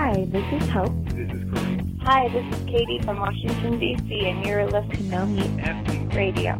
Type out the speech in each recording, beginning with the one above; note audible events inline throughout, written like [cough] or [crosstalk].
Hi, this is Hope. This is Kareem. Hi, this is Katie from Washington, D.C., and you're listening to No Meat Radio.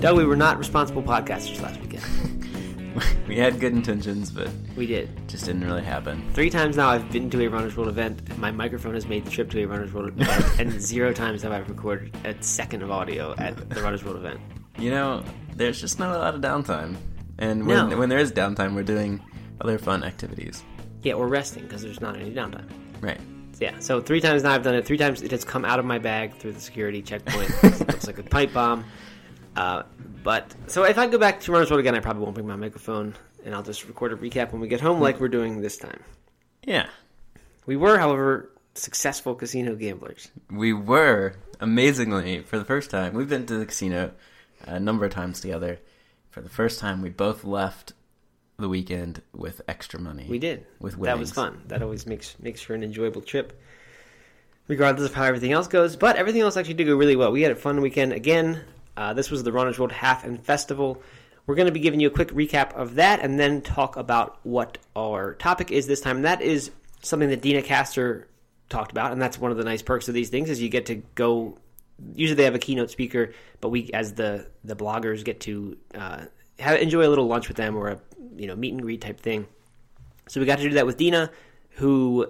Doug, we were not responsible podcasters last weekend. [laughs] we had good intentions, but We did. just didn't really happen. Three times now I've been to a Runners World event. My microphone has made the trip to a Runners World event, [laughs] and zero times have I recorded a second of audio at the Runners World event. You know, there's just not a lot of downtime, and when No. when there is downtime, we're doing other fun activities. Yeah, we're resting because there's not any downtime. Right. Yeah, so three times now I've done it. Three times it has come out of my bag through the security checkpoint. [laughs] looks like a pipe bomb. Uh, but so if I go back to Runners World again, I probably won't bring my microphone, and I'll just record a recap when we get home, like we're doing this time. Yeah. We were, however, successful casino gamblers. We were amazingly for the first time. We've been to the casino a number of times together. For the first time, we both left the weekend with extra money. We did. With winnings. that was fun. That always makes makes for an enjoyable trip, regardless of how everything else goes. But everything else actually did go really well. We had a fun weekend again. Uh, this was the Runners World Half and Festival. We're going to be giving you a quick recap of that, and then talk about what our topic is this time. And that is something that Deena Kastor talked about, and that's one of the nice perks of these things is you get to go. Usually they have a keynote speaker, but we, as the the bloggers, get to uh, have, enjoy a little lunch with them or a you know meet and greet type thing. So we got to do that with Deena, who,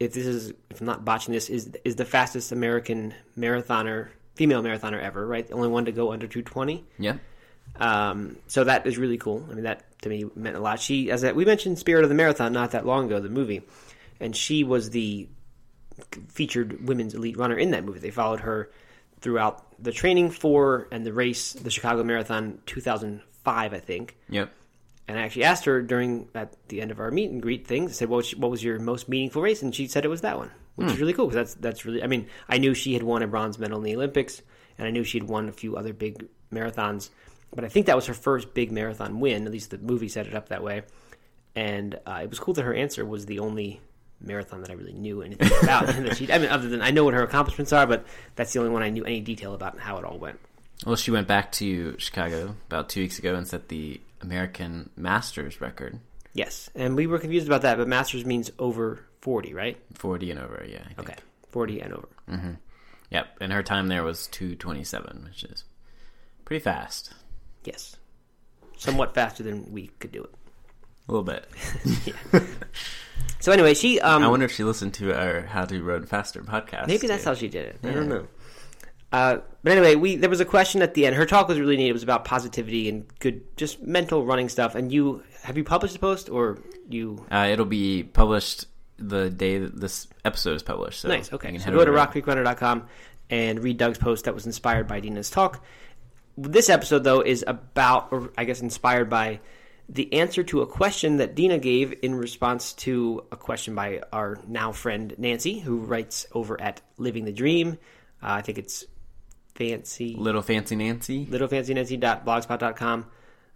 if this is if I'm not botching this, is is the fastest American marathoner, female marathoner ever, right? The only one to go under 220. Yeah. Um, so that is really cool. I mean, that to me meant a lot. She, as a, we mentioned, Spirit of the Marathon not that long ago, the movie, and she was the featured women's elite runner in that movie. They followed her throughout the training for and the race, the Chicago Marathon 2005, I think. Yep. And I actually asked her during at the end of our meet and greet thing. I said, "What was, what was your most meaningful race?" And she said it was that one, which is really cool because that's that's really. I mean, I knew she had won a bronze medal in the Olympics, and I knew she'd won a few other big marathons, but I think that was her first big marathon win. At least the movie set it up that way, and uh, it was cool that her answer was the only marathon that I really knew anything [laughs] about. that she, I mean, other than I know what her accomplishments are, but that's the only one I knew any detail about and how it all went. Well, she went back to Chicago about two weeks ago and set the American Masters record, Yes, and we were confused about that, but masters means over forty, right? 40 and over. Yeah. I think. Okay, forty and over. Mm-hmm. Yep. And her time there was 227, which is pretty fast. Yes, somewhat faster than we could do it. A little bit. [laughs] So anyway, she um I wonder if she listened to our How to Run Faster podcast. maybe that's too. how she did it. I don't know. Uh, but anyway, we there was a question at the end. Her talk was really neat. It was about positivity and good, just mental running stuff. And you have you published a post or you? Uh, it'll be published the day that this episode is published. So Nice. Okay. So go to rockcreekrunner.com and read Doug's post that was inspired by Deena's talk. This episode, though, is about, or I guess inspired by, the answer to a question that Deena gave in response to a question by our now friend Nancy, who writes over at Living the Dream. Uh, I think it's fancy Little Fancy Nancy. littlefancy.nancy.blogspot.com.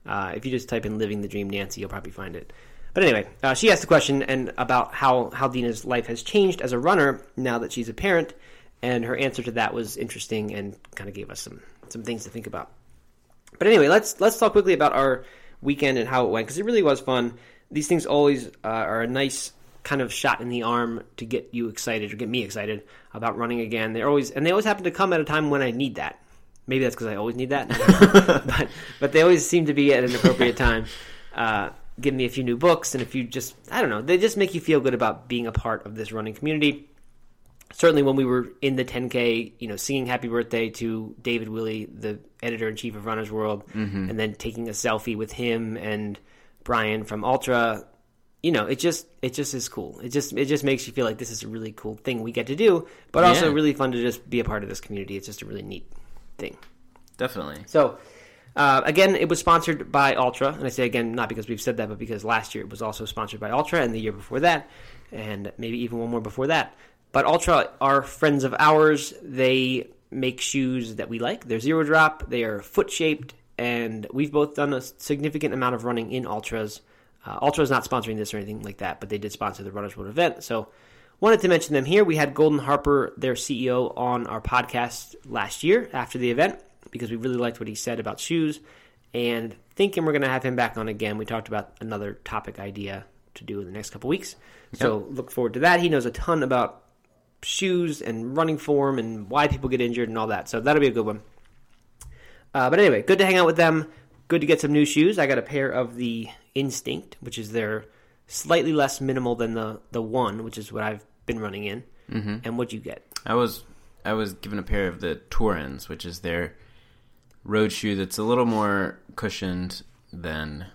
Uh, if you just type in "living the dream Nancy," you'll probably find it. But anyway, uh, she asked the question and about how how Deena's life has changed as a runner now that she's a parent, and her answer to that was interesting and kind of gave us some some things to think about. But anyway, let's let's talk quickly about our weekend and how it went because it really was fun. These things always uh, are a nice kind of shot in the arm to get you excited or get me excited about running again. They're always and they always happen to come at a time when I need that. Maybe that's because I always need that, [laughs] [laughs] but but they always seem to be at an appropriate time. Uh, give me a few new books and a few just I don't know. They just make you feel good about being a part of this running community certainly when we were in the 10K, you know, singing happy birthday to David Willey, the editor in chief of Runner's World, and then taking a selfie with him and Brian from Altra, you know, it just it just is cool. It just it just makes you feel like this is a really cool thing we get to do, but also really fun to just be a part of this community. It's just a really neat thing. Definitely. So, uh, again, it was sponsored by Altra, and I say again not because we've said that, but because last year it was also sponsored by Altra, and the year before that, and maybe even one more before that. But Altra are friends of ours. They make shoes that we like. They're zero drop. They are foot shaped, and we've both done a significant amount of running in Altras. Uh, Altra is not sponsoring this or anything like that, but they did sponsor the Runners World event. So, wanted to mention them here. We had Golden Harper, their CEO, on our podcast last year after the event because we really liked what he said about shoes, and thinking we're going to have him back on again. We talked about another topic idea to do in the next couple weeks. So look forward to that. He knows a ton about shoes and running form and why people get injured and all that. So that'll be a good one. Uh, but anyway, good to hang out with them. Good to get some new shoes. I got a pair of the Instinct, which is their slightly less minimal than the the one, which is what I've been running in. Mm-hmm. And what'd you get? I was I was given a pair of the Torins, which is their road shoe that's a little more cushioned than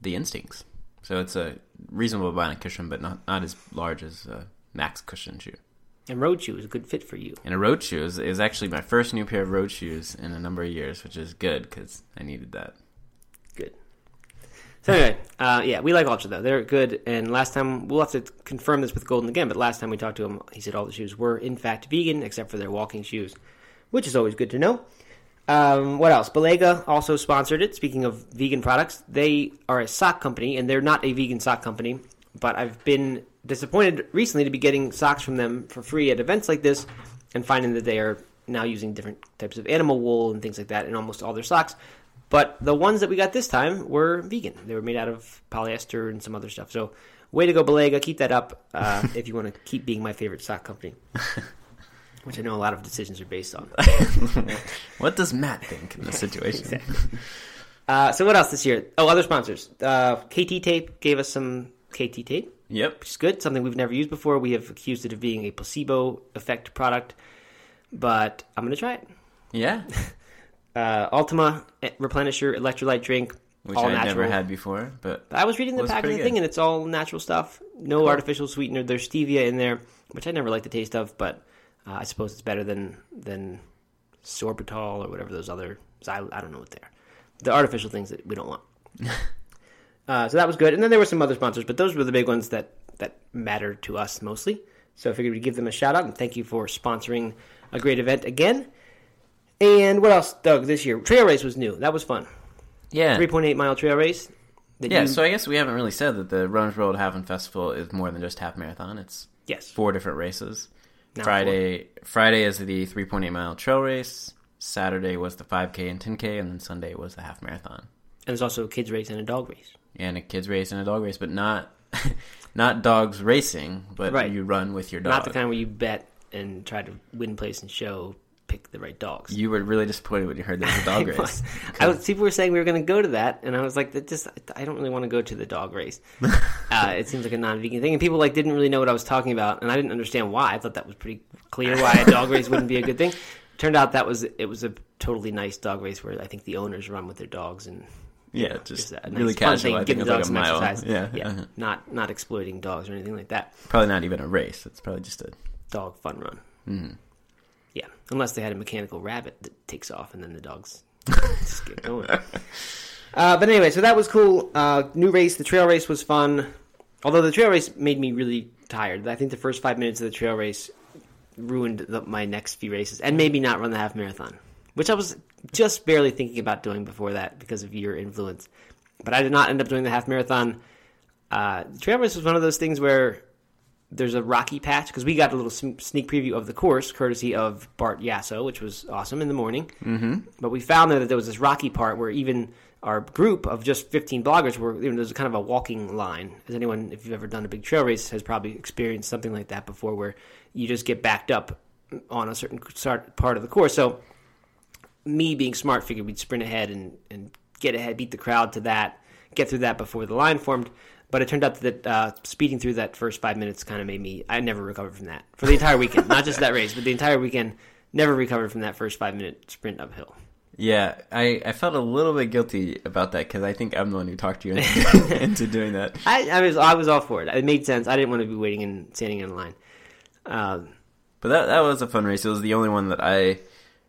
the Instincts. So it's a reasonable amount of cushion, but not not as large as a max cushion shoe. And road shoe is a good fit for you. And a road shoe is, is actually my first new pair of road shoes in a number of years, which is good because I needed that. Good. So anyway, uh, yeah, we like Altra though. They're good. And last time we'll have to confirm this with Golden again. But last time we talked to him, he said all the shoes were in fact vegan except for their walking shoes, which is always good to know. Um, what else? Balega also sponsored it. Speaking of vegan products, they are a sock company, and they're not a vegan sock company. But I've been disappointed recently to be getting socks from them for free at events like this, and finding that they are now using different types of animal wool and things like that in almost all their socks. But the ones that we got this time were vegan. They were made out of polyester and some other stuff. So, way to go, Balega. Keep that up uh, [laughs] if you want to keep being my favorite sock company, [laughs] which I know a lot of decisions are based on. [laughs] what does Matt think in this situation? Uh, so what else this year? Oh, other sponsors. Uh, KT Tape gave us some KT tape, Yep. which is good. Something we've never used before. We have accused it of being a placebo effect product, but I'm going to try it. Yeah. [laughs] Uh, Ultima eh, Replenisher Electrolyte Drink, Which all I natural. never had before, but I was reading the packaging thing, and it's all natural stuff. No artificial sweetener. There's stevia in there, which I never like the taste of, but uh, I suppose it's better than than sorbitol or whatever those other. I, I don't know what they are. The artificial things that we don't want. [laughs] uh, so that was good, and then there were some other sponsors, but those were the big ones that that matter to us mostly. So I figured we'd give them a shout out and thank you for sponsoring a great event again. And what else, Doug? This year, trail race was new. That was fun. yeah. Three point eight mile trail race. Yeah, you- so I guess we haven't really said that the Runners World Half Festival is more than just half marathon. It's yes, four different races. Now Friday Friday is the 3.8 mile trail race. Saturday was the 5K and 10K, and then Sunday was the half marathon. And there's also a kids race and a dog race. And a kids race and a dog race, but not [laughs] not dogs racing, but Right. you run with your dog. Not the kind where you bet and try to win place and show pick the right dogs. You were really disappointed when you heard there was a dog [laughs] race. I was, people were saying we were going to go to that, and I was like, that just I don't really want to go to the dog race. [laughs] uh, it seems like a non-vegan thing, and people like didn't really know what I was talking about, and I didn't understand why. I thought that was pretty clear why a dog race wouldn't be a good thing. Turned out that was it was a totally nice dog race where I think the owners run with their dogs and Yeah, just just nice really casual. thing, I it's dogs like some exercise. Yeah, yeah, uh-huh. not not exploiting dogs or anything like that. probably not even a race. It's probably just a Dog fun run. Mm-hmm. Yeah, unless they had a mechanical rabbit that takes off and then the dogs [laughs] just get going. Uh, but anyway, so that was cool. Uh, new race. The trail race was fun. Although the trail race made me really tired. I think the first five minutes of the trail race ruined the, my next few races and maybe not run the half marathon, which I was just barely thinking about doing before that because of your influence. But I did not end up doing the half marathon. Uh, the trail race was one of those things where there's a rocky patch because we got a little sneak preview of the course courtesy of Bart Yasso, which was awesome in the morning. Mm-hmm. But we found there that there was this rocky part where even our group of just 15 bloggers were you know, there's kind of a walking line. As anyone, if you've ever done a big trail race, has probably experienced something like that before, where you just get backed up on a certain part of the course. So me being smart figured we'd sprint ahead and, and get ahead, beat the crowd to that, get through that before the line formed. But it turned out that uh, speeding through that first five minutes kind of made me. I never recovered from that for the entire weekend, not just that race, but the entire weekend. Never recovered from that first five minute sprint uphill. Yeah, I, I felt a little bit guilty about that because I think I'm the one who talked you into, [laughs] [laughs] into doing that. I, I was I was all for it. It made sense. I didn't want to be waiting and standing in line. Um, But that that was a fun race. It was the only one that I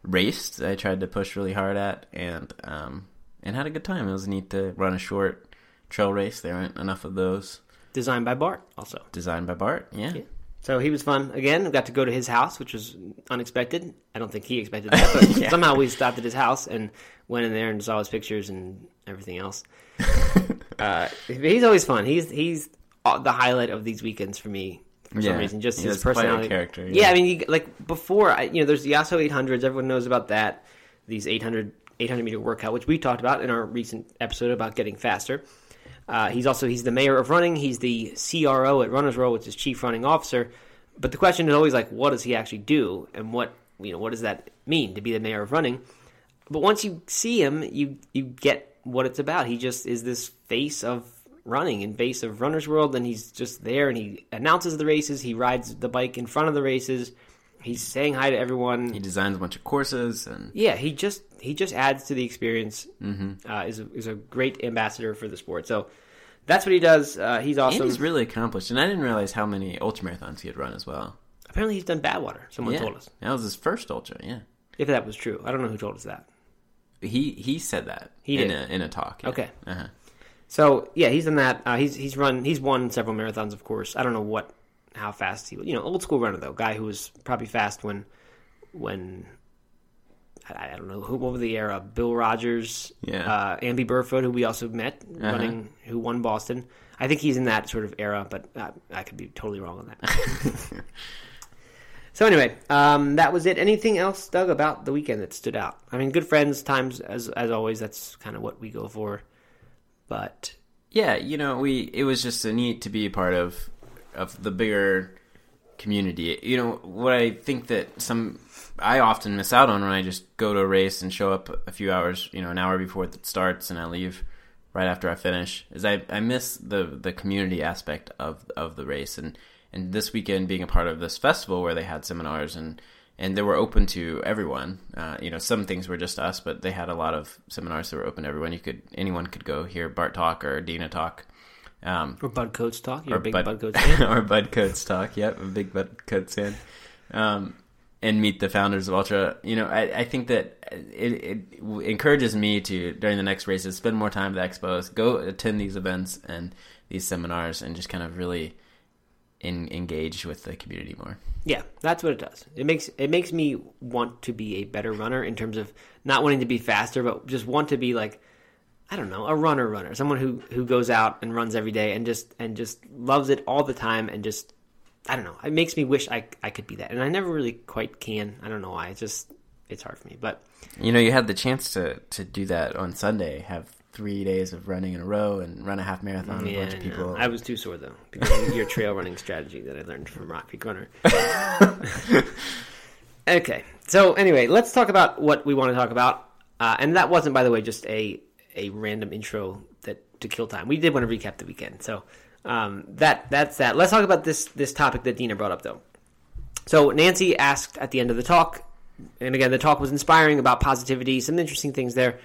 raced. I tried to push really hard at and um and had a good time. It was neat to run a short trail race. There aren't enough of those. designed by Bart, also. Designed by Bart. Yeah. Yeah. So he was fun again. Got to go to his house, which was unexpected. I don't think he expected that, but [laughs] Yeah. somehow we stopped at his house and went in there and saw his pictures and everything else. [laughs] uh, he's always fun. He's he's the highlight of these weekends for me. For some reason, just He his has quite a personality, character, Yeah, yeah. I mean, you, like before, I, you know, there's the Yasso 800s. Everyone knows about that. These 800 800 meter workout, which we talked about in our recent episode about getting faster. Uh, he's also he's the mayor of running. He's the CRO at Runners World, which is chief running officer. But the question is always like, what does he actually do, and what you know, what does that mean to be the mayor of running? But once you see him, you you get what it's about. He just is this face of running and face of Runners World, and he's just there and he announces the races. He rides the bike in front of the races. He's saying hi to everyone. He designs a bunch of courses and Yeah, he just he just adds to the experience. Mm-hmm. Uh, is a, is a great ambassador for the sport. So that's what he does. Uh, he's awesome. and he's really accomplished. And I didn't realize how many ultramarathons he had run as well. Apparently, he's done Badwater. Someone yeah, told us. that was his first ultra. Yeah, If that was true, I don't know who told us that. he he said that He in did. a in a talk. yeah. Okay. Uh-huh. So yeah, he's done that. Uh, he's he's run he's won several marathons, of course. I don't know what how fast he you know old school runner though, guy who was probably fast when when I, I don't know who over the era Bill Rodgers, Yeah. uh, Amby Burfoot, who we also met Uh-huh. running, who won Boston. I think he's in that sort of era, but uh, I could be totally wrong on that. [laughs] so anyway, um, that was it. Anything else, Doug, about the weekend that stood out? I mean, good friends times as as always. That's kind of what we go for. But Yeah, you know, we it was just a neat to be a part of of the bigger community. You know, what I think that some I often miss out on when I just go to a race and show up a few hours, you know, an hour before it starts and I leave right after I finish is I, I miss the the community aspect of of the race and and this weekend being a part of this festival where they had seminars and and they were open to everyone. Uh, you know, some things were just us, but they had a lot of seminars that were open to everyone. You could anyone could go hear Bart talk or Deena talk. Um, or Bud Coates talk. You're or big Bud, Bud, Coates [laughs] fan. or Bud Coates talk. Yep, a big Bud Coates fan. Um, and meet the founders of Altra. You know, I, I think that it, it encourages me to during the next races spend more time at the expos, go attend these events and these seminars, and just kind of really in, engage with the community more. Yeah, that's what it does. It makes it makes me want to be a better runner in terms of not wanting to be faster, but just want to be like I don't know, a runner runner, someone who who goes out and runs every day and just and just loves it all the time and just I don't know. It makes me wish I I could be that, and I never really quite can. I don't know why. It's just it's hard for me, but You know, you had the chance to to do that on Sunday. Have three days of running in a row and run a half marathon with a bunch of no. I was too sore though because of your trail running strategy that I learned from Rock Creek Runner. [laughs] okay, so anyway, let's talk about what we want to talk about, uh, and that wasn't, by the way, just a a random intro that to kill time. We did want to recap the weekend, so um, that that's that. Let's talk about this this topic that Deena brought up though. So Nancy asked at the end of the talk, and again, the talk was inspiring about positivity, some interesting things there.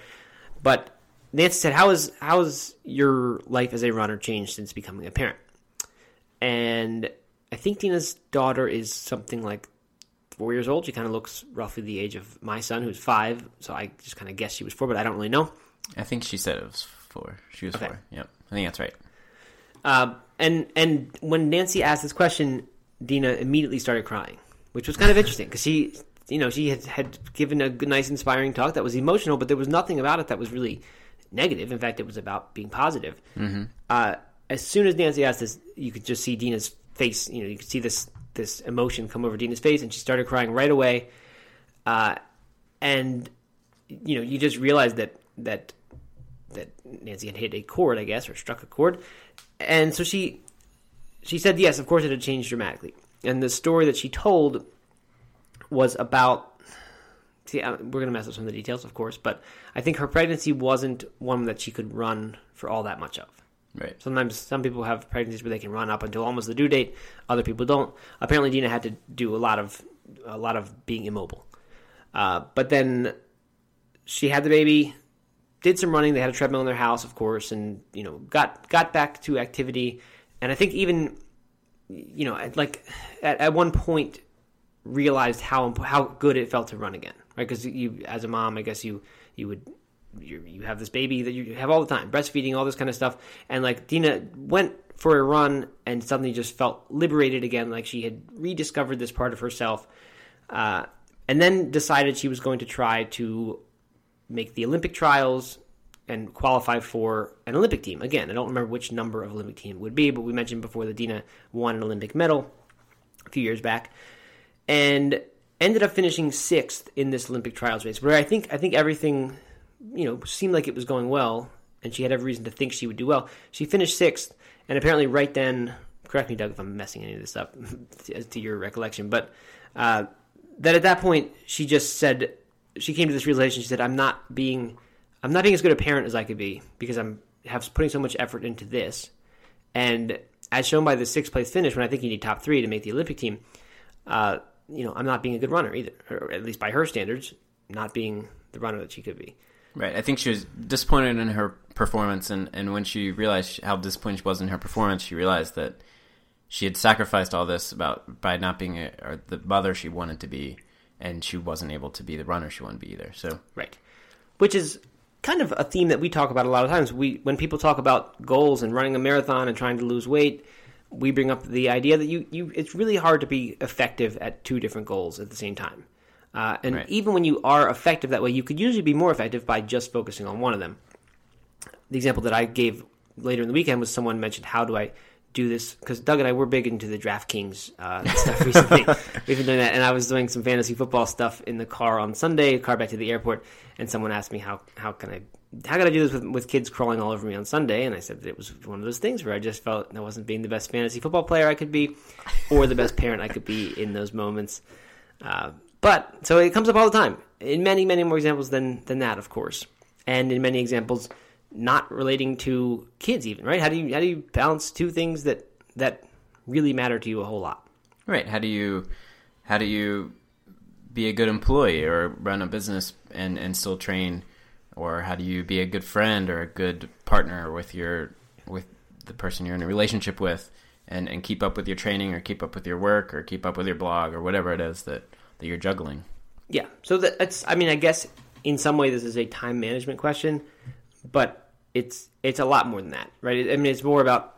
But Nancy said, "How is how has your life as a runner changed since becoming a parent?" And I think Deena's daughter is something like four years old. She kind of looks roughly the age of my son, who's five. So I just kind of guess she was four, but I don't really know. I think she said it was four. She was Okay. four. Yep, I think that's right. Uh, and and when Nancy asked this question, Deena immediately started crying, which was kind of [laughs] interesting because she, you know, she had, had given a nice, inspiring talk that was emotional, but there was nothing about it that was really negative. In fact, it was about being positive. Mm-hmm. Uh, as soon as Nancy asked this, you could just see Deena's face. You know, you could see this this emotion come over Deena's face, and she started crying right away. Uh, and you know, you just realized that that that Nancy had hit a chord, I guess, or struck a chord, and so she she said yes, of course it had changed dramatically. And the story that she told was about. See, uh, we're gonna mess up some of the details, of course, but I think her pregnancy wasn't one that she could run for all that much of. Right. Sometimes some people have pregnancies where they can run up until almost the due date. Other people don't. Apparently, Deena had to do a lot of a lot of being immobile. Uh, but then she had the baby, did some running. They had a treadmill in their house, of course, and you know got got back to activity. And I think even you know at- like at, at one point realized how how good it felt to run again, right? Because you as a mom, I guess you you would you you have this baby that you have all the time, breastfeeding, all this kind of stuff, and like Deena went for a run and suddenly just felt liberated again, like she had rediscovered this part of herself, uh, and then decided she was going to try to make the Olympic trials and qualify for an Olympic team. Again, I don't remember which number of Olympic team would be, but we mentioned before that Deena won an Olympic medal a few years back, and ended up finishing sixth in this Olympic trials race. Where I think I think everything you know, seemed like it was going well, and she had every reason to think she would do well. She finished sixth, and apparently, right then, correct me, Doug, if I'm messing any of this up [laughs] to your recollection, but uh, that at that point she just said she came to this realization. She said, "I'm not being, I'm not being as good a parent as I could be because I'm have putting so much effort into this." And as shown by the sixth place finish, when I think you need top three to make the Olympic team, uh, you know, I'm not being a good runner either, or at least by her standards, not being the runner that she could be. Right. I think she was disappointed in her performance, and, and when she realized how disappointed she was in her performance, she realized that she had sacrificed all this about by not being a, or the mother she wanted to be, and she wasn't able to be the runner she wanted to be either. So right, which is kind of a theme that we talk about a lot of times. We when people talk about goals and running a marathon and trying to lose weight, we bring up the idea that you, you it's really hard to be effective at two different goals at the same time. Uh, and right. even when you are effective that way, you could usually be more effective by just focusing on one of them. The example that I gave later in the weekend was someone mentioned, "How do I do this because Doug and I were big into the DraftKings uh, stuff [laughs] recently. We've been doing that, and I was doing some fantasy football stuff in the car on Sunday, car back to the airport, and someone asked me how how can I how can I do this with, with kids crawling all over me on Sunday? And I said that it was one of those things where I just felt I wasn't being the best fantasy football player I could be, or the best parent I could be in those moments. Uh, but so it comes up all the time in many many more examples than than that, of course, and in many examples not relating to kids even right? How do you how do you balance two things that that really matter to you a whole lot? Right. How do you how do you be a good employee or run a business and and still train? Or how do you be a good friend or a good partner with your with the person you're in a relationship with? And and keep up with your training or keep up with your work or keep up with your blog or whatever it is that that you're juggling. Yeah. So that's i mean i guess in some way this is a time management question but it's it's a lot more than that, right? I mean, it's more about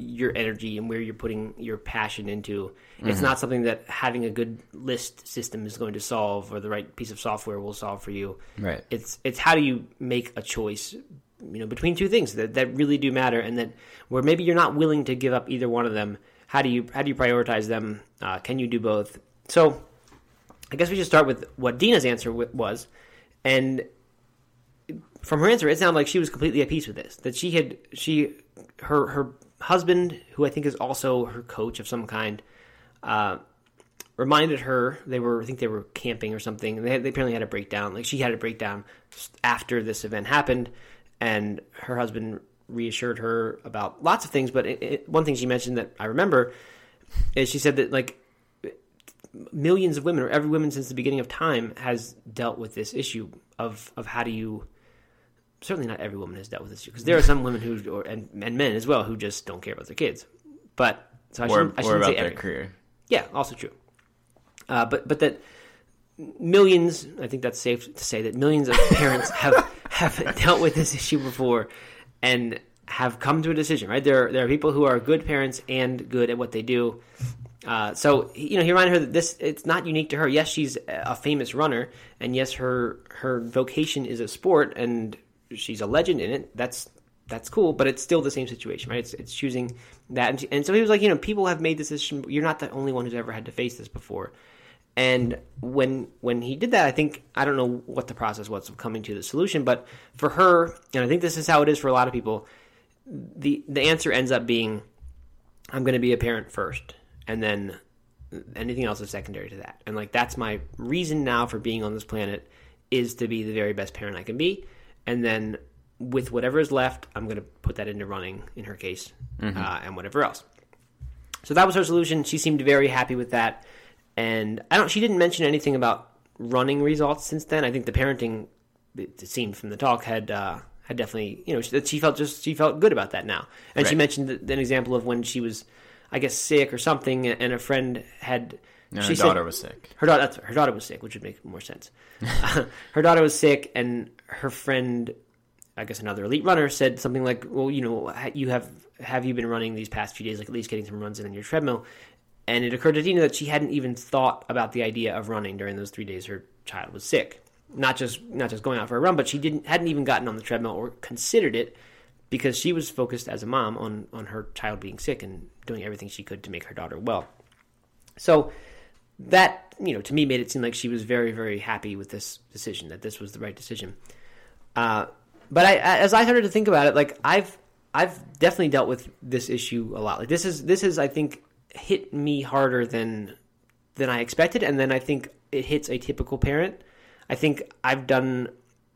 your energy and where you're putting your passion into. It's mm-hmm. not something that having a good list system is going to solve or the right piece of software will solve for you. Right. It's it's how do you make a choice, you know, between two things that, that really do matter and that where maybe you're not willing to give up either one of them. How do you how do you prioritize them? Uh, can you do both? So, I guess we should start with what Deena's answer was, and from her answer, it sounded like she was completely at peace with this. That she had she her her husband, who I think is also her coach of some kind, uh, reminded her they were I think they were camping or something. And they had, they apparently had a breakdown. Like she had a breakdown after this event happened, and her husband reassured her about lots of things. But it, it, one thing she mentioned that I remember is she said that like millions of women or every woman since the beginning of time has dealt with this issue of of how do you certainly not every woman has dealt with this issue because there are some women who or and, and men as well who just don't care about their kids but so I or, shouldn't, I shouldn't say their every. career yeah also true uh, but but that millions I think that's safe to say that millions of parents [laughs] have have dealt with this issue before and have come to a decision right there there are people who are good parents and good at what they do uh, so you know, he reminded her that this it's not unique to her. Yes, she's a famous runner, and yes, her her vocation is a sport, and she's a legend in it. That's that's cool, but it's still the same situation, right? It's it's choosing that, and, and so he was like, you know, people have made this decision. You're not the only one who's ever had to face this before. And when when he did that, I think I don't know what the process was of coming to the solution, but for her, and I think this is how it is for a lot of people, the the answer ends up being, I'm going to be a parent first and then anything else is secondary to that. And like that's my reason now for being on this planet is to be the very best parent I can be, and then with whatever is left, I'm going to put that into running in her case, mm-hmm. uh, and whatever else. So that was her solution. She seemed very happy with that, and I don't. She didn't mention anything about running results since then. I think the parenting, it seemed from the talk, had uh, had definitely you know she, she felt just she felt good about that now, and right. she mentioned an example of when she was I guess sick or something, and a friend had. No, her daughter was sick. Her daughter, her daughter was sick, which would make more sense. [laughs] her daughter was sick, and her friend, I guess another elite runner, said something like, "Well, you know, you have have you been running these past few days, like at least getting some runs in on your treadmill?" And it occurred to Deena that she hadn't even thought about the idea of running during those three days her child was sick. Not just not just going out for a run, but she didn't hadn't even gotten on the treadmill or considered it because she was focused as a mom on on her child being sick and doing everything she could to make her daughter well. So that you know to me made it seem like she was very very happy with this decision that this was the right decision. Uh, but I, as I started to think about it, like I've I've definitely dealt with this issue a lot. Like this is this is I think hit me harder than than I expected, and then I think it hits a typical parent. I think I've done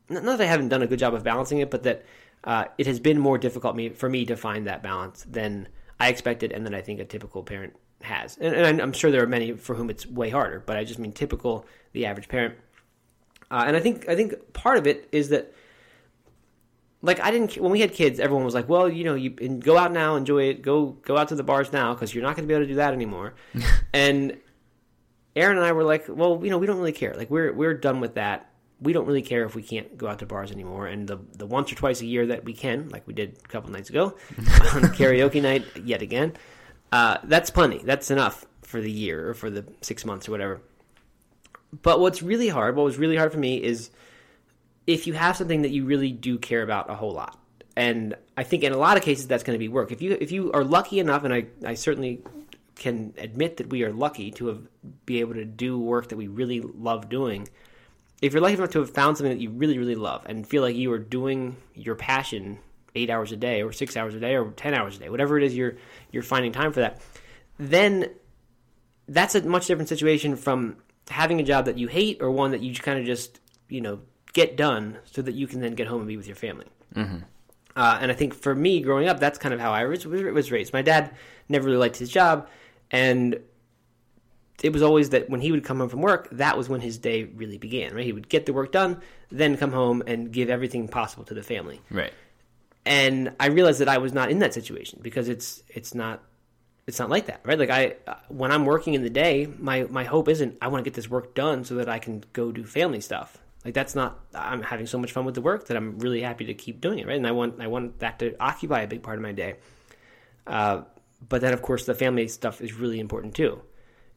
not that I haven't done a good job of balancing it, but that uh, it has been more difficult me, for me to find that balance than I expected, and then I think a typical parent has. And, and, I'm sure there are many for whom it's way harder, but I just mean typical, the average parent. Uh, and I think I think part of it is that, like I didn't when we had kids, everyone was like, "Well, you know, you go out now, enjoy it, go go out to the bars now, because you're not going to be able to do that anymore." [laughs] and Aaron and I were like, "Well, you know, we don't really care. Like we're we're done with that we don't really care if we can't go out to bars anymore. And the the once or twice a year that we can, like we did a couple nights ago [laughs] on karaoke night, yet again, uh, that's plenty. That's enough for the year or for the six months or whatever. But what's really hard, what was really hard for me is if you have something that you really do care about a whole lot. And I think in a lot of cases that's going to be work. If you if you are lucky enough, and I, I certainly can admit that we are lucky to have be able to do work that we really love doing if you're lucky enough to have found something that you really, really love and feel like you are doing your passion eight hours a day or six hours a day or 10 hours a day, whatever it is you're, you're finding time for that, then that's a much different situation from having a job that you hate or one that you kind of just, you know, get done so that you can then get home and be with your family. Mm-hmm. Uh, and I think for me, growing up, that's kind of how I was, was raised. My dad never really liked his job, and it was always that when he would come home from work, that was when his day really began. Right, he would get the work done, then come home and give everything possible to the family. Right. And I realized that I was not in that situation because it's it's not it's not like that, right? Like I when I'm working in the day, my my hope isn't I want to get this work done so that I can go do family stuff. Like that's not I'm having so much fun with the work that I'm really happy to keep doing it, right? And I want I want that to occupy a big part of my day. Uh, but then of course the family stuff is really important too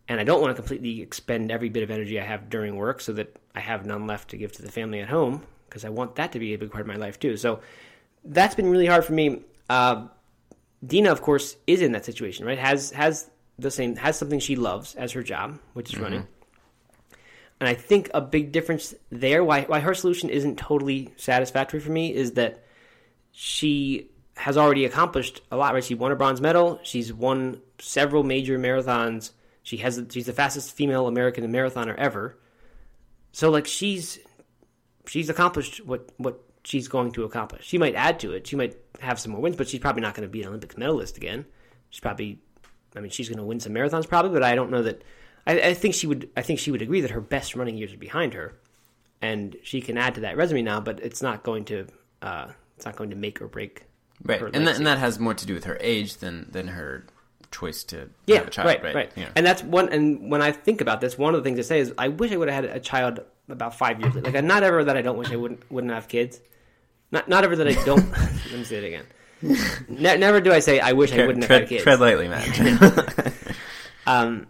and I don't want to completely expend every bit of energy I have during work so that I have none left to give to the family at home because I want that to be a big part of my life too. So that's been really hard for me. Uh, Deena, of course, is in that situation, right? Has has the same has something she loves as her job, which is mm-hmm. running. And I think a big difference there, why why her solution isn't totally satisfactory for me, is that she has already accomplished a lot. Right? She won a bronze medal. She's won several major marathons she has she's the fastest female American marathoner ever. So like she's she's accomplished what what she's going to accomplish. She might add to it. She might have some more wins, but she's probably not going to be an Olympic medalist again. She's probably I mean she's going to win some marathons probably, but I don't know that I, I think she would I think she would agree that her best running years are behind her. And she can add to that resume now, but it's not going to uh, it's not going to make or break Right, and that, and that has more to do with her age than than her choice to yeah, have a child, right, right? right. Yeah. And that's one. And when I think about this, one of the things I say is, I wish I would have had a child about five years. Later. Like, not ever that I don't wish I wouldn't wouldn't have kids. Not not ever that I don't. [laughs] [laughs] let me say it again. Ne- never do I say I wish tread, I wouldn't tread, have had kids. Tread lightly, man. [laughs] um,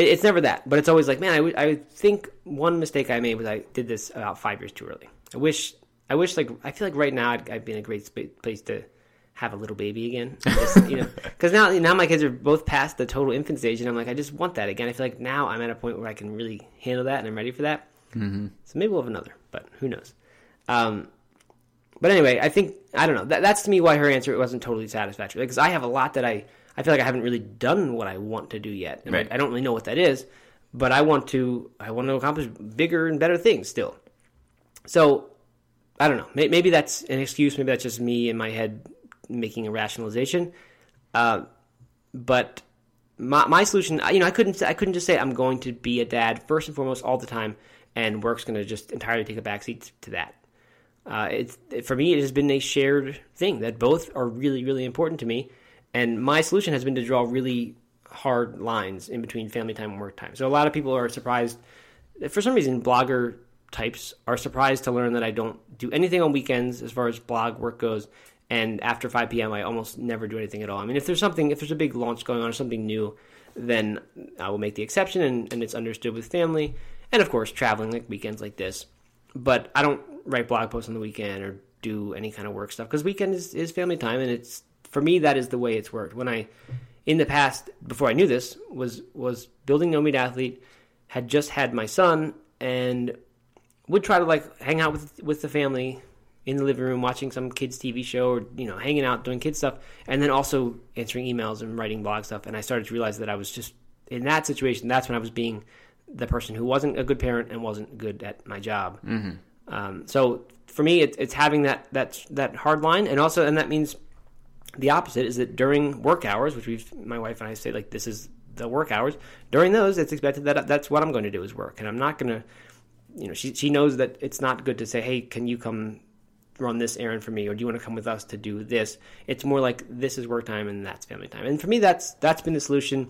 it, it's never that, but it's always like, man, I, w- I think one mistake I made was I did this about five years too early. I wish I wish like I feel like right now I'd, I'd be in a great sp- place to have a little baby again. [laughs] Just, you know, because now now my kids are both past the total infant stage, and I'm like, I just want that again. I feel like now I'm at a point where I can really handle that, and I'm ready for that. Mm-hmm. So maybe we'll have another, but who knows? Um, but anyway, I think I don't know. That, that's to me why her answer wasn't totally satisfactory. Because like, I have a lot that I I feel like I haven't really done what I want to do yet, and right. I, I don't really know what that is. But I want to I want to accomplish bigger and better things still. So I don't know. Maybe that's an excuse. Maybe that's just me in my head making a rationalization. Uh, but my, my solution, you know, I couldn't I couldn't just say I'm going to be a dad first and foremost all the time, and work's going to just entirely take a backseat to that. Uh, it's for me, it has been a shared thing that both are really really important to me, and my solution has been to draw really hard lines in between family time and work time. So a lot of people are surprised. For some reason, blogger types are surprised to learn that I don't do anything on weekends as far as blog work goes, and after 5 p.m., I almost never do anything at all. I mean, if there's something, if there's a big launch going on or something new, then I will make the exception, and, and it's understood with family, and of course, traveling like weekends like this. But I don't write blog posts on the weekend or do any kind of work stuff because weekend is, is family time, and it's for me that is the way it's worked. When I, in the past, before I knew this, was was building No Meat Athlete, had just had my son, and would try to like hang out with with the family in the living room watching some kids TV show or you know hanging out doing kids stuff, and then also answering emails and writing blog stuff. And I started to realize that I was just in that situation. That's when I was being the person who wasn't a good parent and wasn't good at my job. Mm-hmm. Um, so for me, it, it's having that that that hard line, and also, and that means the opposite is that during work hours, which we've my wife and I say like this is the work hours. During those, it's expected that that's what I'm going to do is work, and I'm not going to, you know, she she knows that it's not good to say, hey, can you come run this errand for me, or do you want to come with us to do this? It's more like this is work time and that's family time, and for me, that's that's been the solution.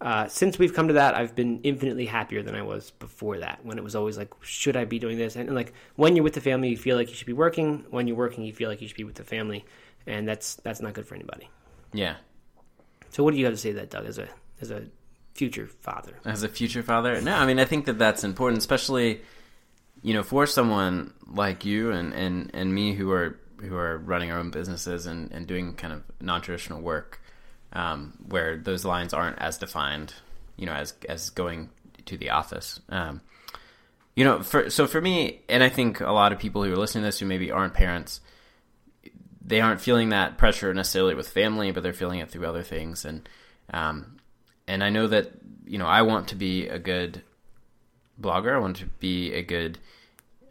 Uh, since we've come to that, I've been infinitely happier than I was before that. When it was always like, should I be doing this? And, and like when you're with the family, you feel like you should be working. When you're working, you feel like you should be with the family, and that's that's not good for anybody. Yeah. So what do you have to say to that, Doug, as a as a future father? As a future father, no, I mean I think that that's important, especially you know for someone like you and and and me who are who are running our own businesses and and doing kind of non traditional work um, where those lines aren't as defined, you know, as as going to the office. Um, you know, for so for me, and I think a lot of people who are listening to this who maybe aren't parents, they aren't feeling that pressure necessarily with family, but they're feeling it through other things. And um, and I know that you know I want to be a good blogger. I want to be a good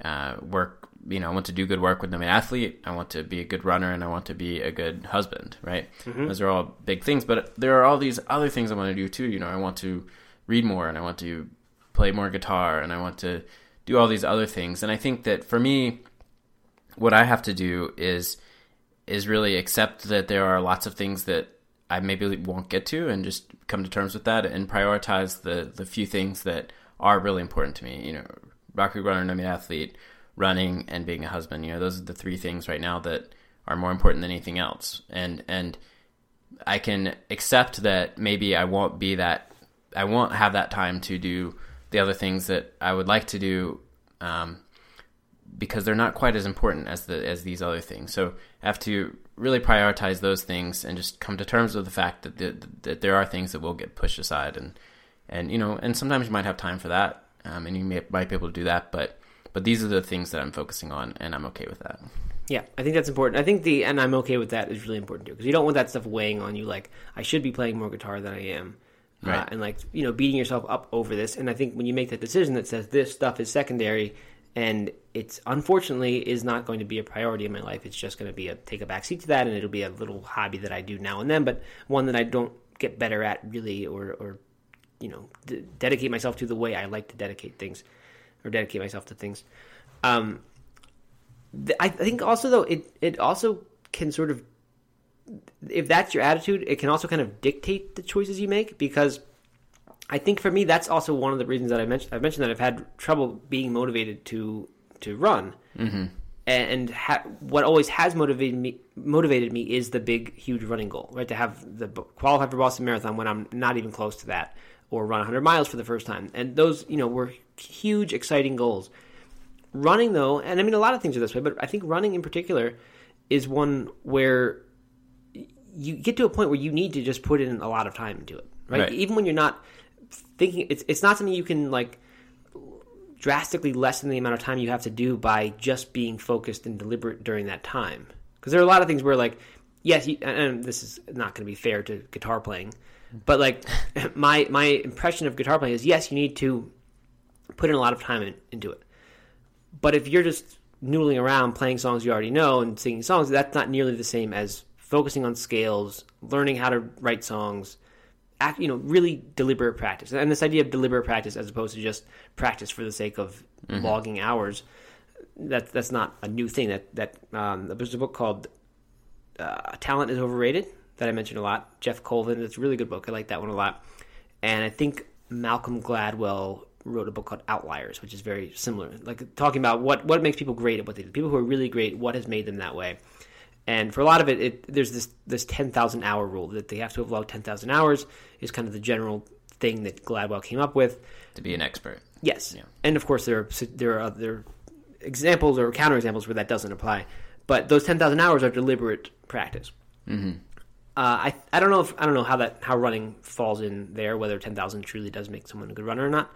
uh, work. You know, I want to do good work with an athlete. I want to be a good runner, and I want to be a good husband. Right? Mm-hmm. Those are all big things, but there are all these other things I want to do too. You know, I want to read more, and I want to play more guitar, and I want to do all these other things. And I think that for me, what I have to do is is really accept that there are lots of things that I maybe won't get to and just come to terms with that and prioritize the the few things that are really important to me. You know, Rock Creek runner, No Meat Athlete, running, and being a husband. You know, those are the three things right now that are more important than anything else. And and I can accept that maybe I won't be that I won't have that time to do the other things that I would like to do. Um, because they're not quite as important as the as these other things. So I have to really prioritize those things and just come to terms with the fact that the, that there are things that will get pushed aside and and you know and sometimes you might have time for that um, and you may, might be able to do that but but these are the things that I'm focusing on and I'm okay with that. Yeah, I think that's important. I think the and I'm okay with that is really important too because you don't want that stuff weighing on you. Like I should be playing more guitar than I am, uh, right? Uh, and like you know beating yourself up over this. And I think when you make that decision that says this stuff is secondary, and it's unfortunately is not going to be a priority in my life. It's just going to be a take a backseat to that, and it'll be a little hobby that I do now and then, but one that I don't get better at really, or or you know, d- dedicate myself to the way I like to dedicate things, or dedicate myself to things. Um, th- I think also though it it also can sort of if that's your attitude, it can also kind of dictate the choices you make because I think for me that's also one of the reasons that I mentioned. I've mentioned that I've had trouble being motivated to to run, mm-hmm. and ha- what always has motivated me motivated me is the big, huge running goal, right? To have the qualify for Boston Marathon when I'm not even close to that, or run 100 miles for the first time, and those you know were huge, exciting goals. Running though, and I mean a lot of things are this way, but I think running in particular is one where you get to a point where you need to just put in a lot of time into it, right? right. Even when you're not thinking it's it's not something you can like drastically lessen the amount of time you have to do by just being focused and deliberate during that time. Because there are a lot of things where like yes, you, and this is not going to be fair to guitar playing, but like [laughs] my my impression of guitar playing is yes, you need to put in a lot of time in, into it. But if you're just noodling around playing songs you already know and singing songs, that's not nearly the same as focusing on scales, learning how to write songs, act, you know, really deliberate practice. And this idea of deliberate practice as opposed to just practice for the sake of mm-hmm. logging hours, that that's not a new thing. That that um, there's a book called uh, "Talent Is Overrated" that I mentioned a lot. Geoff Colvin. It's a really good book. I like that one a lot. And I think Malcolm Gladwell wrote a book called Outliers, which is very similar, like talking about what what makes people great at what they do. People who are really great, what has made them that way. And for a lot of it, it there's this this ten thousand hour rule that they have to have logged ten thousand hours is kind of the general thing that Gladwell came up with to be an expert. Yes, yeah. and of course there are there are other examples or counterexamples where that doesn't apply. But those ten thousand hours are deliberate practice. Mm-hmm. Uh, I I don't know if I don't know how that how running falls in there whether ten thousand truly does make someone a good runner or not.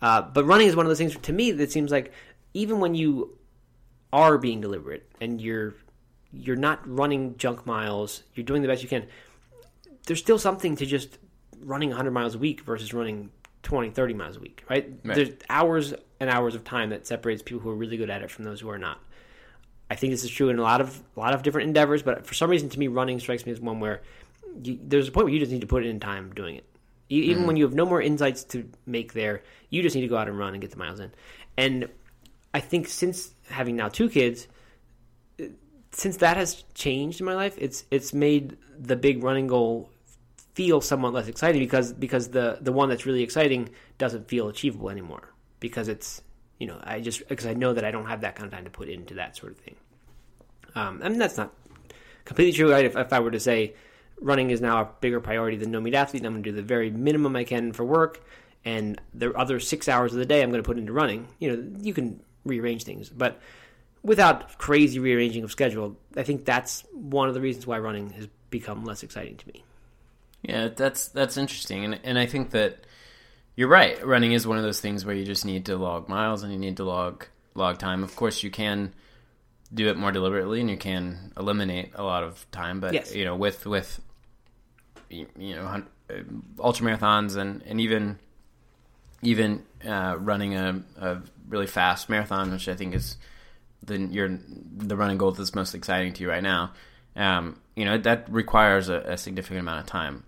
Uh, but running is one of those things to me that seems like even when you are being deliberate and you're you're not running junk miles, you're doing the best you can. There's still something to just running 100 miles a week versus running 20, 30 miles a week, right? Right. There's hours and hours of time that separates people who are really good at it from those who are not. I think this is true in a lot of a lot of different endeavors, but for some reason, to me, running strikes me as one where you, there's a point where you just need to put in time doing it. E- Even mm. when you have no more insights to make there, you just need to go out and run and get the miles in. And I think since having now two kids, since that has changed in my life, it's it's made the big running goal feel somewhat less exciting because because the the one that's really exciting doesn't feel achievable anymore because it's you know I just because I know that I don't have that kind of time to put into that sort of thing. Um, I mean that's not completely true. Right? If, if I were to say running is now a bigger priority than no meat athlete, I'm going to do the very minimum I can for work, and the other six hours of the day I'm going to put into running. You know, you can rearrange things, but without crazy rearranging of schedule, I think that's one of the reasons why running has become less exciting to me. Yeah, that's that's interesting, and and I think that you're right. Running is one of those things where you just need to log miles and you need to log log time. Of course, you can do it more deliberately and you can eliminate a lot of time, but Yes. you know, with with you know uh, ultra marathons and and even even uh, running a, a really fast marathon, which I think is the your the running goal that's most exciting to you right now. Um, you know that requires a, a significant amount of time.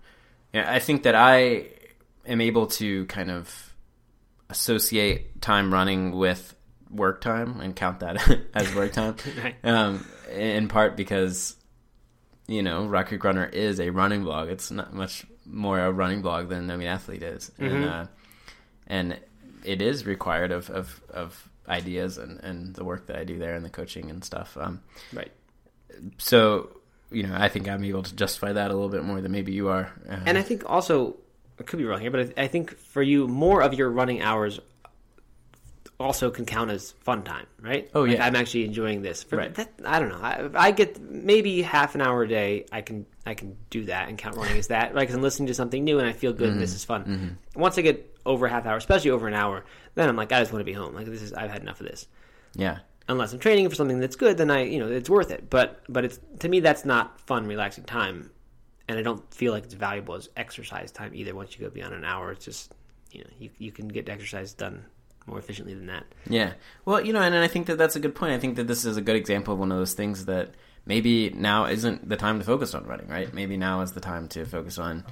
Yeah, I think that I am able to kind of associate time running with work time and count that [laughs] as work time. [laughs] Right. um, in part because you know Rock Creek Runner is a running blog. It's not much more a running blog than No Meat Athlete is, and uh, and it is required of of, of ideas and, and the work that I do there and the coaching and stuff. Um, Right. so you know, I think I'm able to justify that a little bit more than maybe you are. Uh, And I think also, I could be wrong here, but I, I think for you, more of your running hours also can count as fun time, right? Oh, Like, yeah. I'm actually enjoying this. For Right. That, I don't know. I, I get maybe half an hour a day. I can I can do that and count running as that. Like I'm listening to something new and I feel good. and This is fun. Once I get over a half hour, especially over an hour, then I'm like, I just want to be home. Like this is I've had enough of this. yeah, Unless I'm training for something that's good, then I you know it's worth it. But but it's to me that's not fun, relaxing time, and I don't feel like it's valuable as exercise time either. Once you go beyond an hour, it's just you know you you can get exercise done more efficiently than that. Yeah. Well, you know, and I think that that's a good point. I think that this is a good example of one of those things that maybe now isn't the time to focus on running, right? Maybe now is the time to focus on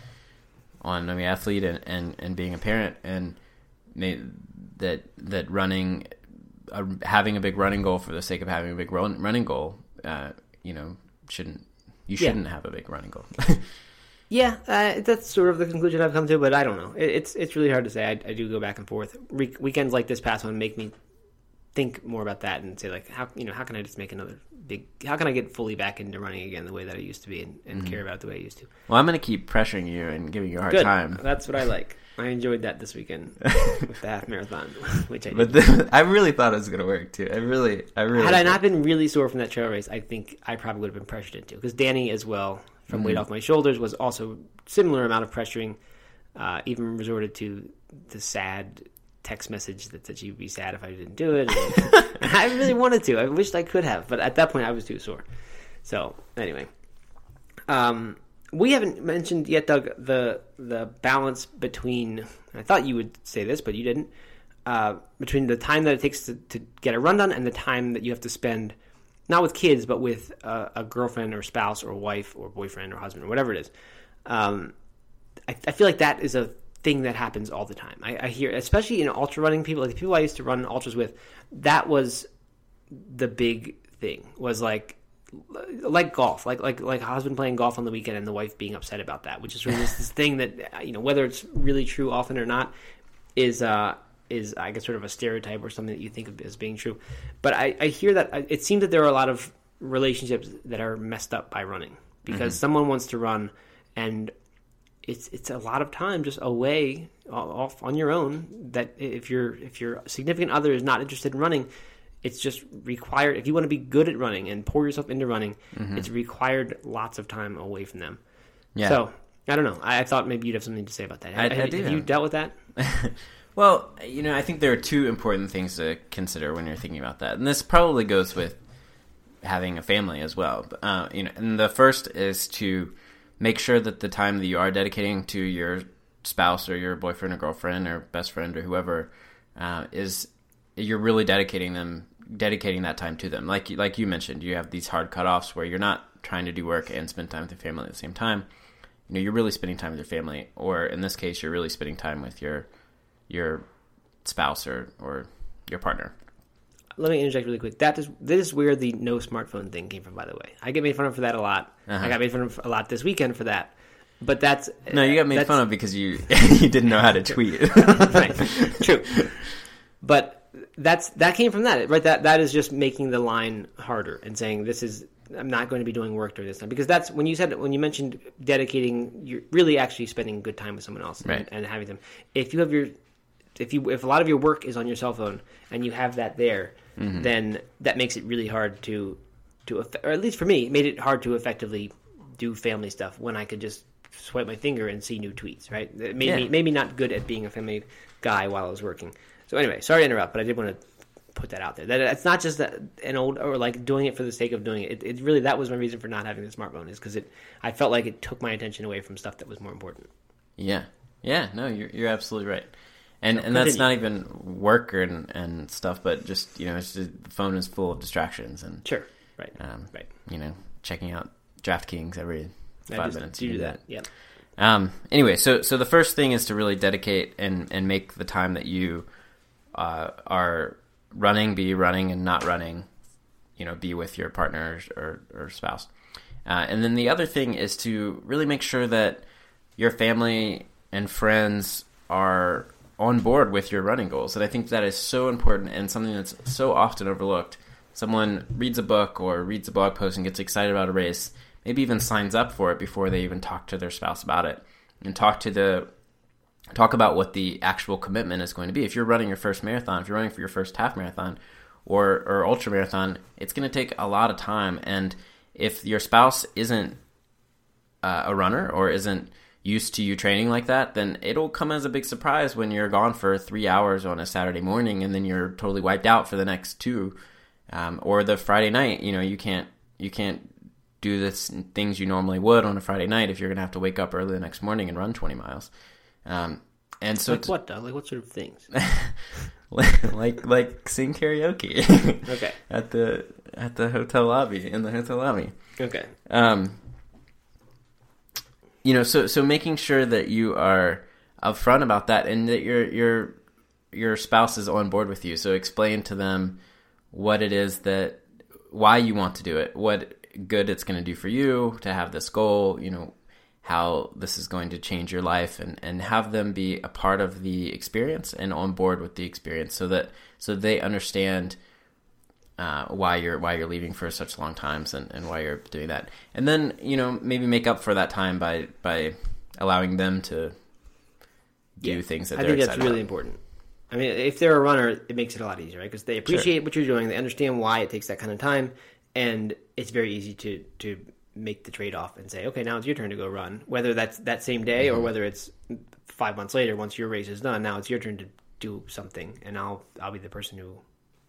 on No Meat Athlete and, and, and being a parent and that that running uh, having a big running goal for the sake of having a big run, running goal, uh, you know, shouldn't you shouldn't have a big running goal. [laughs] Yeah, uh, that's sort of the conclusion I've come to, but I don't know. It, it's it's really hard to say. I, I do go back and forth. Re- weekends like this past one make me think more about that and say like how you know how can I just make another big how can I get fully back into running again the way that I used to be and, and care about the way I used to. well, I'm going to keep pressuring you and giving you a hard Good. time. That's what I like. I enjoyed that this weekend [laughs] with the half marathon, [laughs] which I did. But the, [laughs] I really thought it was going to work too. I really, I really. Had I not been really sore from that trail race, I think I probably would have been pressured into because Danny as well from weight off my shoulders was also similar amount of pressuring. Uh, even resorted to the sad text message that said she'd be sad if I didn't do it. And [laughs] I really wanted to. I wished I could have, but at that point I was too sore. So anyway, um, we haven't mentioned yet, Doug, the the balance between. I thought you would say this, but you didn't. Uh, between the time that it takes to, to get a run done and the time that you have to spend, not with kids, but with uh, a girlfriend or spouse or wife or boyfriend or husband or whatever it is. Um, I, I feel like that is a thing that happens all the time. I, I hear, especially in ultra running people, like the people I used to run ultras with, that was the big thing. Was like like golf, like like like husband playing golf on the weekend and the wife being upset about that, which is of this, [laughs] this thing that you know whether it's really true often or not is uh is I guess sort of a stereotype or something that you think of as being true. But I, I hear that it seems that there are a lot of relationships that are messed up by running because someone wants to run and it's it's a lot of time just away off on your own that if your if your significant other is not interested in running it's just required if you want to be good at running and pour yourself into running it's required lots of time away from them. Yeah. so i don't know. I, I thought maybe you'd have something to say about that. I- I have, do have you dealt with that? [laughs] Well, you know, I think there are two important things to consider when you're thinking about that, and this probably goes with having a family as well. Uh, you know, and the first is to make sure that the time that you are dedicating to your spouse or your boyfriend or girlfriend or best friend or whoever uh, is you're really dedicating them dedicating that time to them. Like like you mentioned, you have these hard cutoffs where you're not trying to do work and spend time with your family at the same time. You know, you're really spending time with your family, or in this case, you're really spending time with your your spouse or or your partner. Let me interject really quick. That is this is where the no smartphone thing came from. By the way, I get made fun of for that a lot. Uh-huh. I got made fun of a lot this weekend for that. But that's No, you got made fun of because you [laughs] you didn't know how to tweet. [laughs] right. True. But that's that came from that, right? That that is just making the line harder and saying this is I'm not going to be doing work during this time because that's when you said when you mentioned dedicating, you're really actually spending good time with someone else and, and having them. If you have your if you if a lot of your work is on your cell phone and you have that there, Mm-hmm. then that makes it really hard to to or at least for me, it made it hard to effectively do family stuff when I could just swipe my finger and see new tweets. Right? It made me Yeah. made me not good at being a family guy while I was working. So anyway, sorry to interrupt, but I did want to put that out there. That it's not just that an old or like doing it for the sake of doing it. It, it really that was my reason for not having the smartphone is because it I felt like it took my attention away from stuff that was more important. Yeah, yeah, no, you're you're absolutely right, and and that's not even work and and stuff, but just you know, it's just, the phone is full of distractions and Sure. Right. um, right. you know, checking out DraftKings every five minutes. do you do do that. Yeah. Um, anyway, so so the first thing is to really dedicate and and make the time that you uh, are running be running and not running, you know, be with your partner or or spouse. Uh, and then the other thing is to really make sure that your family and friends are on board with your running goals. And I think that is so important and something that's so often overlooked. Someone reads a book or reads a blog post and gets excited about a race, maybe even signs up for it before they even talk to their spouse about it and talk to the talk about what the actual commitment is going to be. If you're running your first marathon, if you're running for your first half marathon or or ultra marathon, it's going to take a lot of time and if your spouse isn't uh, a runner or isn't used to you training like that, then it'll come as a big surprise when you're gone for three hours on a Saturday morning and then you're totally wiped out for the next two, um, or the Friday night. You know, you can't you can't do the things you normally would on a Friday night if you're gonna have to wake up early the next morning and run 20 miles. Um, and so, Like what, Doug? Like what sort of things? [laughs] like like sing karaoke Okay. [laughs] at the at the hotel lobby in the hotel lobby. Okay. Um, you know, so so making sure that you are upfront about that and that your your your spouse is on board with you. So explain to them what it is that why you want to do it, what good it's going to do for you to have this goal. You know how this is going to change your life and, and have them be a part of the experience and on board with the experience so that so they understand uh, why you're why you're leaving for such long times and, and why you're doing that. And then, you know, maybe make up for that time by by allowing them to do Yeah. things that I they're think that's really about. important. I mean, if they're a runner, it makes it a lot easier, right? Because they appreciate what you're doing, they understand why it takes that kind of time, and it's very easy to to make the trade off and say, okay, now it's your turn to go run. Whether that's that same day Mm-hmm. or whether it's five months later, once your race is done, now it's your turn to do something, and I'll I'll be the person who,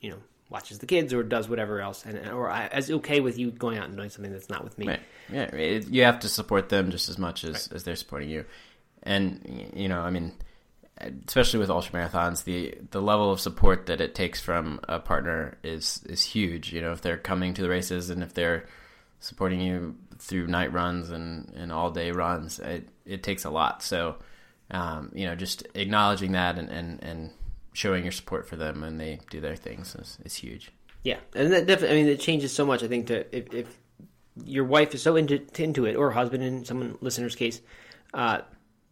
you know, watches the kids or does whatever else, and or I, is okay with you going out and doing something that's not with me. Right. Yeah, it, you have to support them just as much as, as they're supporting you. And you know, I mean, especially with ultra marathons, the the level of support that it takes from a partner is is huge. You know, if they're coming to the races and if they're supporting you through night runs and, and all day runs, it it takes a lot. So, um, you know, just acknowledging that and, and, and showing your support for them when they do their things is, is huge. Yeah, and that definitely. I mean, it changes so much. I think to if, if your wife is so into into it, or husband in someone listener's case, uh,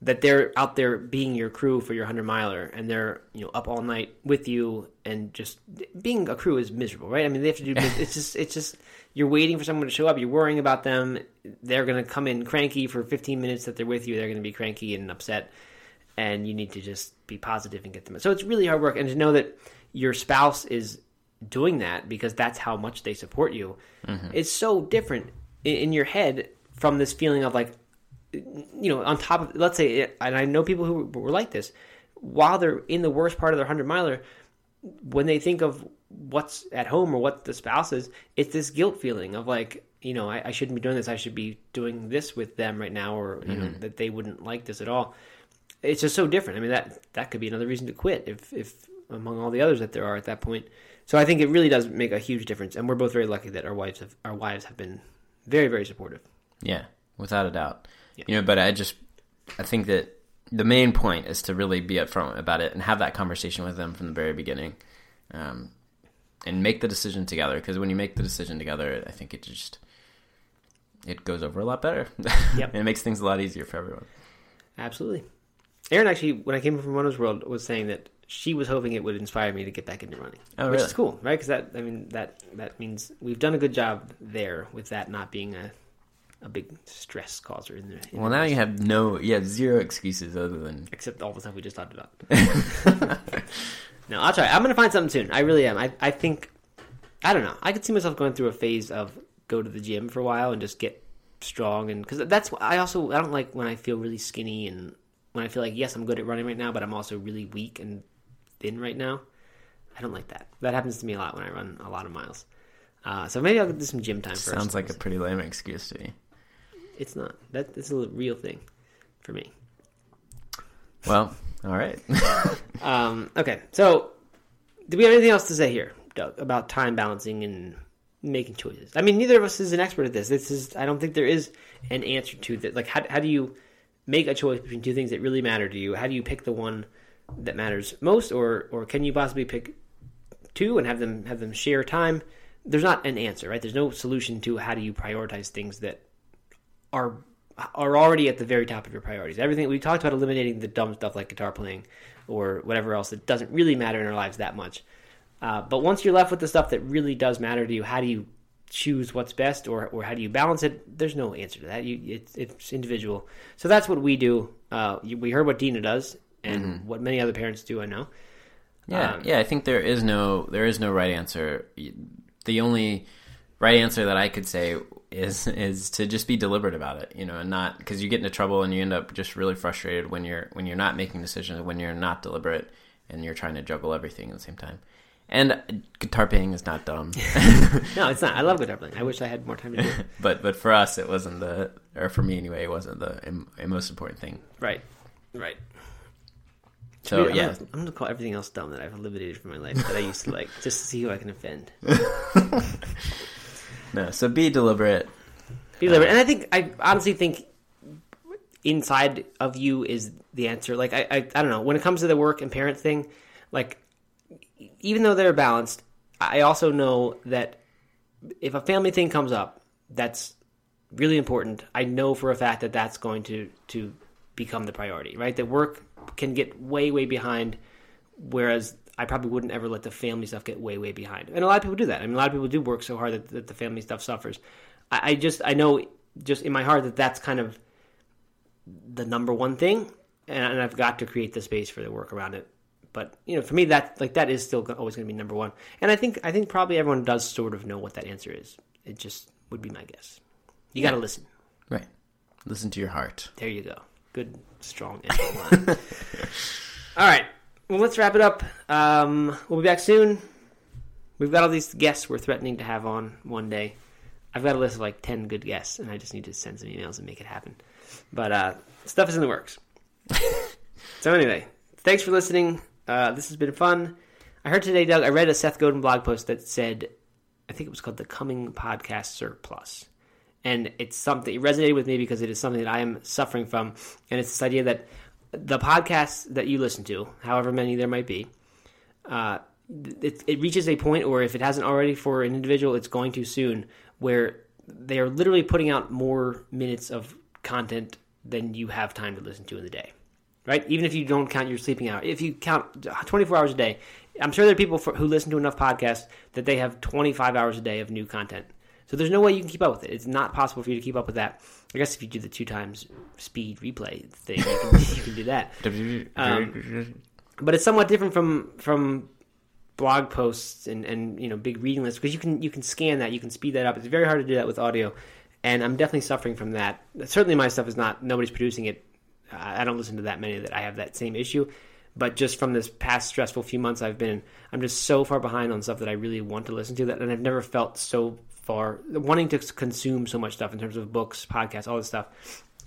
that they're out there being your crew for your hundred miler, and they're you know up all night with you, and just being a crew is miserable, right? I mean, they have to do. [laughs] it's just it's just you're waiting for someone to show up. You're worrying about them. They're going to come in cranky for 15 minutes that they're with you. They're going to be cranky and upset, and you need to just be positive and get them. So it's really hard work, and to know that your spouse is doing that because that's how much they support you mm-hmm. it's so different in, in your head from this feeling of like you know on top of let's say and i know people who were like this while they're in the worst part of their 100 miler when they think of what's at home or what the spouse is, it's this guilt feeling of like, you know, I, I shouldn't be doing this. I should be doing this with them right now, or you know, mm-hmm. that they wouldn't like this at all. It's just so different. I mean, that that could be another reason to quit if if among all the others that there are at that point. So I think it really does make a huge difference, and we're both very lucky that our wives have our wives have been very very supportive. Yeah, without a doubt. You know, but I just I think that the main point is to really be upfront about it and have that conversation with them from the very beginning, um, and make the decision together. Because when you make the decision together, I think it just it goes over a lot better. Yep. and [laughs] it makes things a lot easier for everyone. Absolutely. Erin actually, when I came from Runner's World, was saying that she was hoping it would inspire me to get back into running, Oh, which really? is cool, right? Because that, I mean, that that means we've done a good job there with that not being a a big stress causer in Well, now you have no, you have zero excuses other than [laughs] except all the stuff we just talked about. [laughs] no, I'll try. I'm gonna find something soon. I really am. I I think I don't know. I could see myself going through a phase of go to the gym for a while and just get strong and because that's I also I don't like when I feel really skinny and when I feel like yes I'm good at running right now but I'm also really weak and thin right now. I don't like that. That happens to me a lot when I run a lot of miles. Uh, so maybe I'll do some gym time first. sounds like a pretty lame excuse to me. It's not. That it's a real thing for me. Well, all right. [laughs] Um, okay, so do we have anything else to say here, Doug, about time balancing and making choices? I mean, neither of us is an expert at this. This is, I don't think there is an answer to that. Like, how, how do you make a choice between two things that really matter to you? How do you pick the one that matters most, or or can you possibly pick two and have them have them share time? There's not an answer, right? There's no solution to how do you prioritize things that are are already at the very top of your priorities. Everything we talked about eliminating the dumb stuff like guitar playing or whatever else that doesn't really matter in our lives that much. Uh, but once you're left with the stuff that really does matter to you, how do you choose what's best, or or how do you balance it? There's no answer to that. You it's it's individual. So that's what we do. Uh, you- we heard what Deena does, and what many other parents do. I know. Yeah, Um, yeah. I think there is no there is no right answer. The only right answer that I could say is is to just be deliberate about it, you know, and not because you get into trouble and you end up just really frustrated when you're when you're not making decisions, when you're not deliberate, and you're trying to juggle everything at the same time. And guitar playing is not dumb, [laughs] [laughs] No, it's not. I love guitar playing. I wish I had more time to do it. [laughs] but but for us it wasn't the or for me anyway it wasn't the im- most important thing. right, right. So I'm yeah, gonna, I'm gonna call everything else dumb that I've eliminated from my life that I used to like, just to see who I can offend. no. So be deliberate. Be deliberate. Uh, and I think I honestly think inside of you is the answer. Like I, I, I don't know. When it comes to the work and parent thing, like even though they're balanced, I also know that if a family thing comes up, that's really important. I know for a fact that that's going to to become the priority. Right? That work can get way way behind, whereas I probably wouldn't ever let the family stuff get way way behind. And a lot of people do that. I mean, a lot of people do work so hard that, that the family stuff suffers. I, I just I know just in my heart that that's kind of the number one thing, and, and I've got to create the space for the work around it. But you know, for me, that like that is still always going to be number one. And I think I think probably everyone does sort of know what that answer is. It just would be my guess. You got to listen. Right. Listen to your heart. There you go. Good, strong [laughs] all right. Well, let's wrap it up. Um, we'll be back soon. We've got all these guests we're threatening to have on one day. I've got a list of like 10 good guests, and I just need to send some emails and make it happen. But uh, stuff is in the works. [laughs] so, anyway, thanks for listening. Uh, this has been fun. I heard today, Doug, I read a Seth Godin blog post that said, I think it was called The Coming Podcast Surplus and it's something it resonated with me because it is something that I am suffering from, and it's this idea that the podcasts that you listen to, however many there might be, uh, it, it reaches a point, or if it hasn't already for an individual, it's going to soon, where they are literally putting out more minutes of content than you have time to listen to in the day. Right? Even if you don't count your sleeping hour, if you count 24 hours a day, I'm sure there are people for, who listen to enough podcasts that they have 25 hours a day of new content. So there's no way you can keep up with it. It's not possible for you to keep up with that. I guess if you do the two times speed replay thing, you can, you can do that. [laughs] Um, But it's somewhat different from from blog posts and, and you know big reading lists because you can you can scan that, you can speed that up. It's very hard to do that with audio, and I'm definitely suffering from that. Certainly, my stuff is not. Nobody's producing it. I don't listen to that many that I have that same issue. But just from this past stressful few months I've been I'm just so far behind on stuff that I really want to listen to that, and I've never felt so far wanting to consume so much stuff in terms of books, podcasts, all this stuff.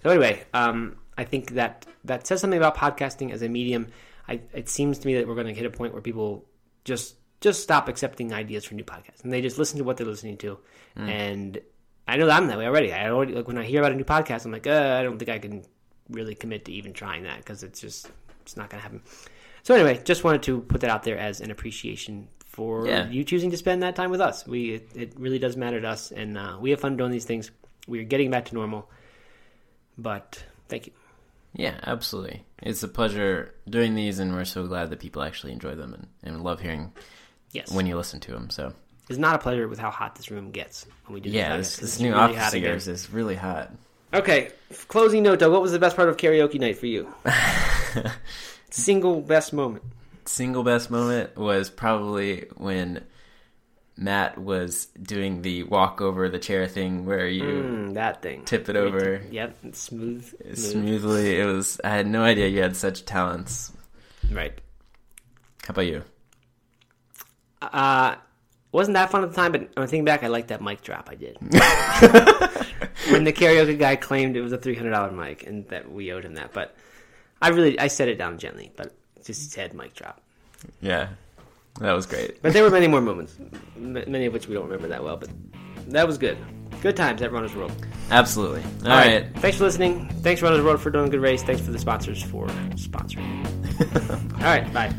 So anyway, um, I think that that says something about podcasting as a medium. I, it seems to me that we're going to hit a point where people just just stop accepting ideas for new podcasts and they just listen to what they're listening to. And I know that I'm that way already. I already like when I hear about a new podcast, I'm like, uh, I don't think I can really commit to even trying that because it's just it's not going to happen. So anyway, just wanted to put that out there as an appreciation for Yeah. you choosing to spend that time with us. We it, it really does matter to us, and uh, we have fun doing these things. We are getting back to normal, but thank you. Yeah, absolutely. It's a pleasure doing these, and we're so glad that people actually enjoy them and, and love hearing Yes, when you listen to them. So, it's not a pleasure with how hot this room gets when we do. yeah, this, this, podcast. this new really office of yours is really hot. Okay, closing note though. What was the best part of karaoke night for you? [laughs] Single best moment. Single best moment was probably when Matt was doing the walk over the chair thing where you Mm, that thing. tip it over Yep, smooth. smooth. smoothly. It was, I had no idea you had such talents. Right. How about you? Uh, wasn't that fun at the time, but when I think back, I like that mic drop I did. [laughs] when the karaoke guy claimed it was a three hundred dollar mic and that we owed him that, but I really I set it down gently, but just said mic drop. Yeah, that was great. But there were many more moments, many of which we don't remember that well, but that was good. Good times at Runners World. Absolutely. All right. Thanks for listening. Thanks Runners World for doing a good race. Thanks for the sponsors for sponsoring. [laughs] All right. Bye.